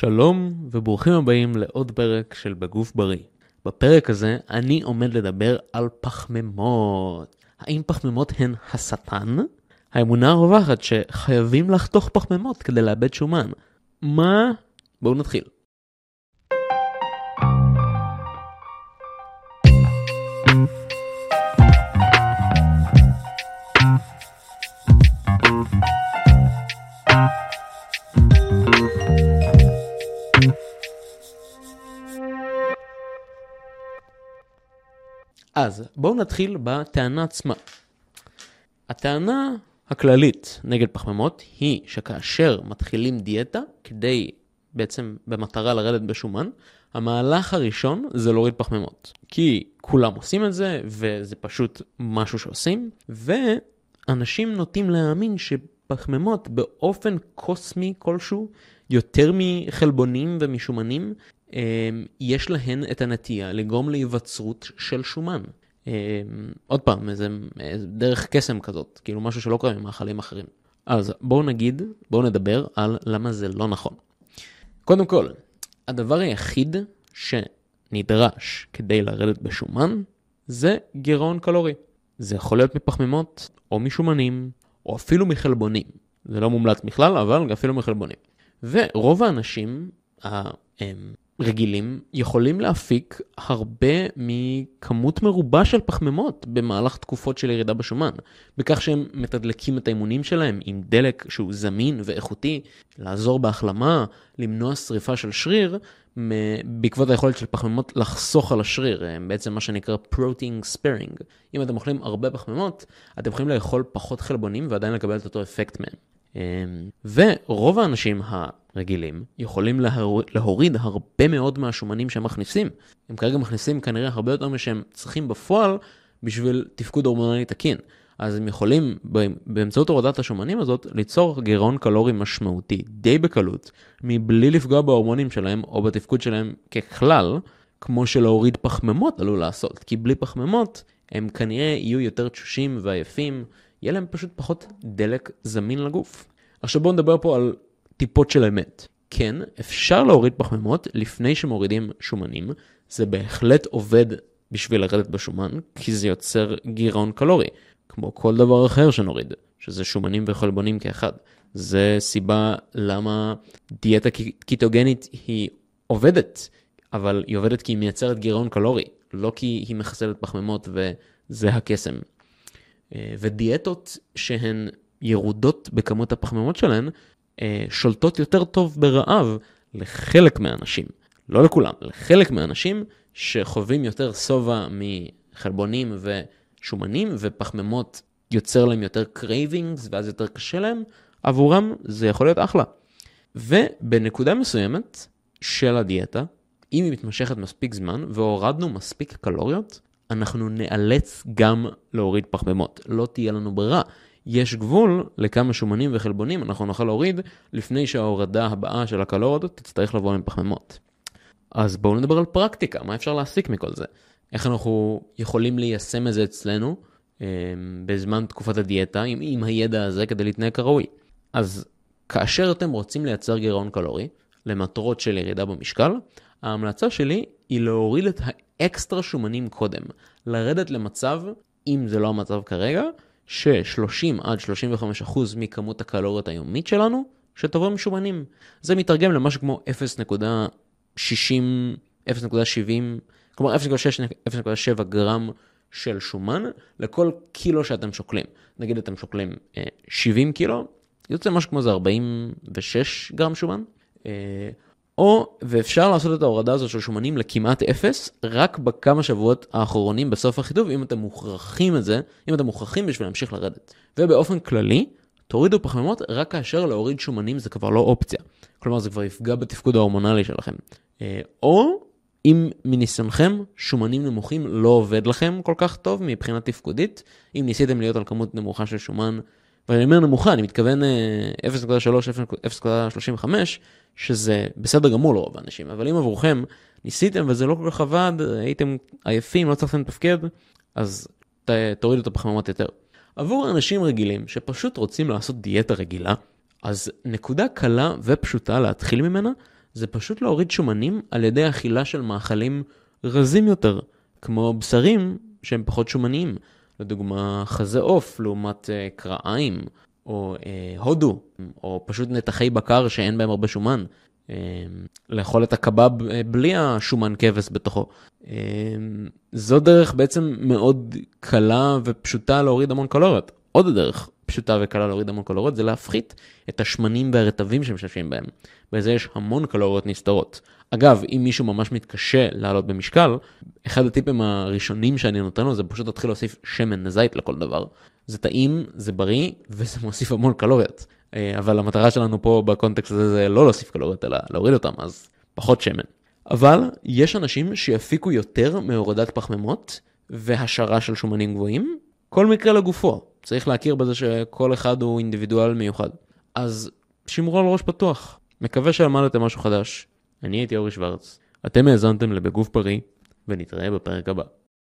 שלום וברוכים הבאים לעוד פרק של בגוף בריא. בפרק הזה אני עומד לדבר על פחמימות. האם פחמימות הן השטן? האמונה הרווחת שחייבים לחתוך פחמימות כדי לאבד שומן. מה? בואו נתחיל. אז בואו נתחיל בטענה עצמה. הטענה הכללית נגד פחמימות היא שכאשר מתחילים דיאטה כדי בעצם במטרה לרדת בשומן, המהלך הראשון זה להוריד פחמימות. כי כולם עושים את זה וזה פשוט משהו שעושים, ואנשים נוטים להאמין שפחמימות באופן קוסמי כלשהו, יותר מחלבונים ומשומנים, יש להן את הנטייה לגרום להיווצרות של שומן. אמ, עוד פעם, זה דרך קסם כזאת, כאילו משהו שלא קורה ממאכלים אחרים. אז בואו נגיד, בואו נדבר על למה זה לא נכון. קודם כל, הדבר היחיד שנדרש כדי לרדת בשומן זה גירעון קלורי. זה יכול להיות מפחמימות, או משומנים, או אפילו מחלבונים. זה לא מומלץ בכלל, אבל אפילו מחלבונים. ורוב האנשים, רגילים יכולים להפיק הרבה מכמות מרובה של פחמימות במהלך תקופות של ירידה בשומן, בכך שהם מתדלקים את האימונים שלהם עם דלק שהוא זמין ואיכותי, לעזור בהחלמה, למנוע שריפה של שריר, בעקבות היכולת של פחמימות לחסוך על השריר, בעצם מה שנקרא protein sparing. אם אתם אוכלים הרבה פחמימות, אתם יכולים לאכול פחות חלבונים ועדיין לקבל את אותו אפקט מהם. אמ, ורוב האנשים הרגילים יכולים להוריד הרבה מאוד מהשומנים שהם מכניסים. הם כרגע מכניסים כנראה הרבה יותר משהם צריכים בפועל בשביל תפקוד הורמונלי תקין. אז הם יכולים באמצעות הורדת השומנים הזאת ליצור גירעון קלורי משמעותי די בקלות, מבלי לפגוע בהורמונים שלהם או בתפקוד שלהם ככלל, כמו שלהוריד פחמימות עלול לעשות. כי בלי פחמימות הם כנראה יהיו יותר תשושים ועייפים, יהיה להם פשוט פחות דלק זמין לגוף. עכשיו בואו נדבר פה על טיפות של אמת. כן, אפשר להוריד פחמימות לפני שמורידים שומנים, זה בהחלט עובד בשביל לרדת בשומן, כי זה יוצר גירעון קלורי, כמו כל דבר אחר שנוריד, שזה שומנים וחלבונים כאחד. זה סיבה למה דיאטה קיטוגנית היא עובדת, אבל היא עובדת כי היא מייצרת גירעון קלורי, לא כי היא מחסלת פחמימות וזה הקסם. אה, ודיאטות שהן ירודות בכמות הפחמימות שלהן, שולטות יותר טוב ברעב לחלק מהאנשים. לא לכולם, לחלק מהאנשים שחווים יותר שובע מחלבונים ושומנים, ופחמימות יוצר להם יותר cravings, ואז יותר קשה להם, עבורם זה יכול להיות אחלה. ובנקודה מסוימת של הדיאטה, אם היא מתמשכת מספיק זמן והורדנו מספיק קלוריות, אנחנו נאלץ גם להוריד פחמימות. לא תהיה לנו ברירה. יש גבול לכמה שומנים וחלבונים אנחנו נוכל להוריד לפני שההורדה הבאה של הקלוריות תצטרך לבוא עם פחמימות. אז בואו נדבר על פרקטיקה, מה אפשר להסיק מכל זה? איך אנחנו יכולים ליישם את זה אצלנו אה, בזמן תקופת הדיאטה עם, עם הידע הזה כדי להתנהג כראוי. אז כאשר אתם רוצים לייצר גירעון קלורי למטרות של ירידה במשקל, ההמלצה שלי היא להוריד את האקסטרה שומנים קודם, לרדת למצב, אם זה לא המצב כרגע, ש-30 עד 35 אחוז מכמות הקלוריות היומית שלנו, שתבוא משומנים. זה מתרגם למשהו כמו 0.60, 0.70, כלומר 0.6-0.7 גרם של שומן לכל קילו שאתם שוקלים. נגיד אתם שוקלים 70 אה, קילו, יוצא משהו כמו זה 46 גרם שומן. או, ואפשר לעשות את ההורדה הזאת של שומנים לכמעט אפס, רק בכמה שבועות האחרונים בסוף החיטוב, אם אתם מוכרחים את זה, אם אתם מוכרחים בשביל להמשיך לרדת. ובאופן כללי, תורידו פחמימות רק כאשר להוריד שומנים זה כבר לא אופציה. כלומר, זה כבר יפגע בתפקוד ההורמונלי שלכם. אה, או, אם מניסיונכם, שומנים נמוכים לא עובד לכם כל כך טוב מבחינה תפקודית, אם ניסיתם להיות על כמות נמוכה של שומן, ואני אומר נמוכה, אני מתכוון 0.3, אה, 0.35, שזה בסדר גמור לרוב האנשים, אבל אם עבורכם ניסיתם וזה לא כל כך עבד, הייתם עייפים, לא צריכים לתפקד, אז ת, תורידו את הפחמימות יותר. עבור אנשים רגילים שפשוט רוצים לעשות דיאטה רגילה, אז נקודה קלה ופשוטה להתחיל ממנה זה פשוט להוריד שומנים על ידי אכילה של מאכלים רזים יותר, כמו בשרים שהם פחות שומניים. לדוגמה, חזה עוף לעומת uh, קרעיים, או uh, הודו, או פשוט נתחי בקר שאין בהם הרבה שומן. Uh, לאכול את הקבב uh, בלי השומן כבש בתוכו. Uh, זו דרך בעצם מאוד קלה ופשוטה להוריד המון קלוריות. עוד דרך פשוטה וקלה להוריד המון קלוריות זה להפחית את השמנים והרטבים שמשתמשים בהם. בזה יש המון קלוריות נסתרות. אגב, אם מישהו ממש מתקשה לעלות במשקל, אחד הטיפים הראשונים שאני נותן לו זה פשוט להתחיל להוסיף שמן זית לכל דבר. זה טעים, זה בריא, וזה מוסיף המון קלוריות. אה, אבל המטרה שלנו פה בקונטקסט הזה זה לא להוסיף קלוריות, אלא להוריד אותם, אז פחות שמן. אבל יש אנשים שיפיקו יותר מהורדת פחמימות והשערה של שומנים גבוהים, כל מקרה לגופו. צריך להכיר בזה שכל אחד הוא אינדיבידואל מיוחד. אז שמרו על ראש פתוח. מקווה שלמדתם משהו חדש. אני הייתי אורי שוורץ, אתם האזנתם לבגוף פרי, ונתראה בפרק הבא.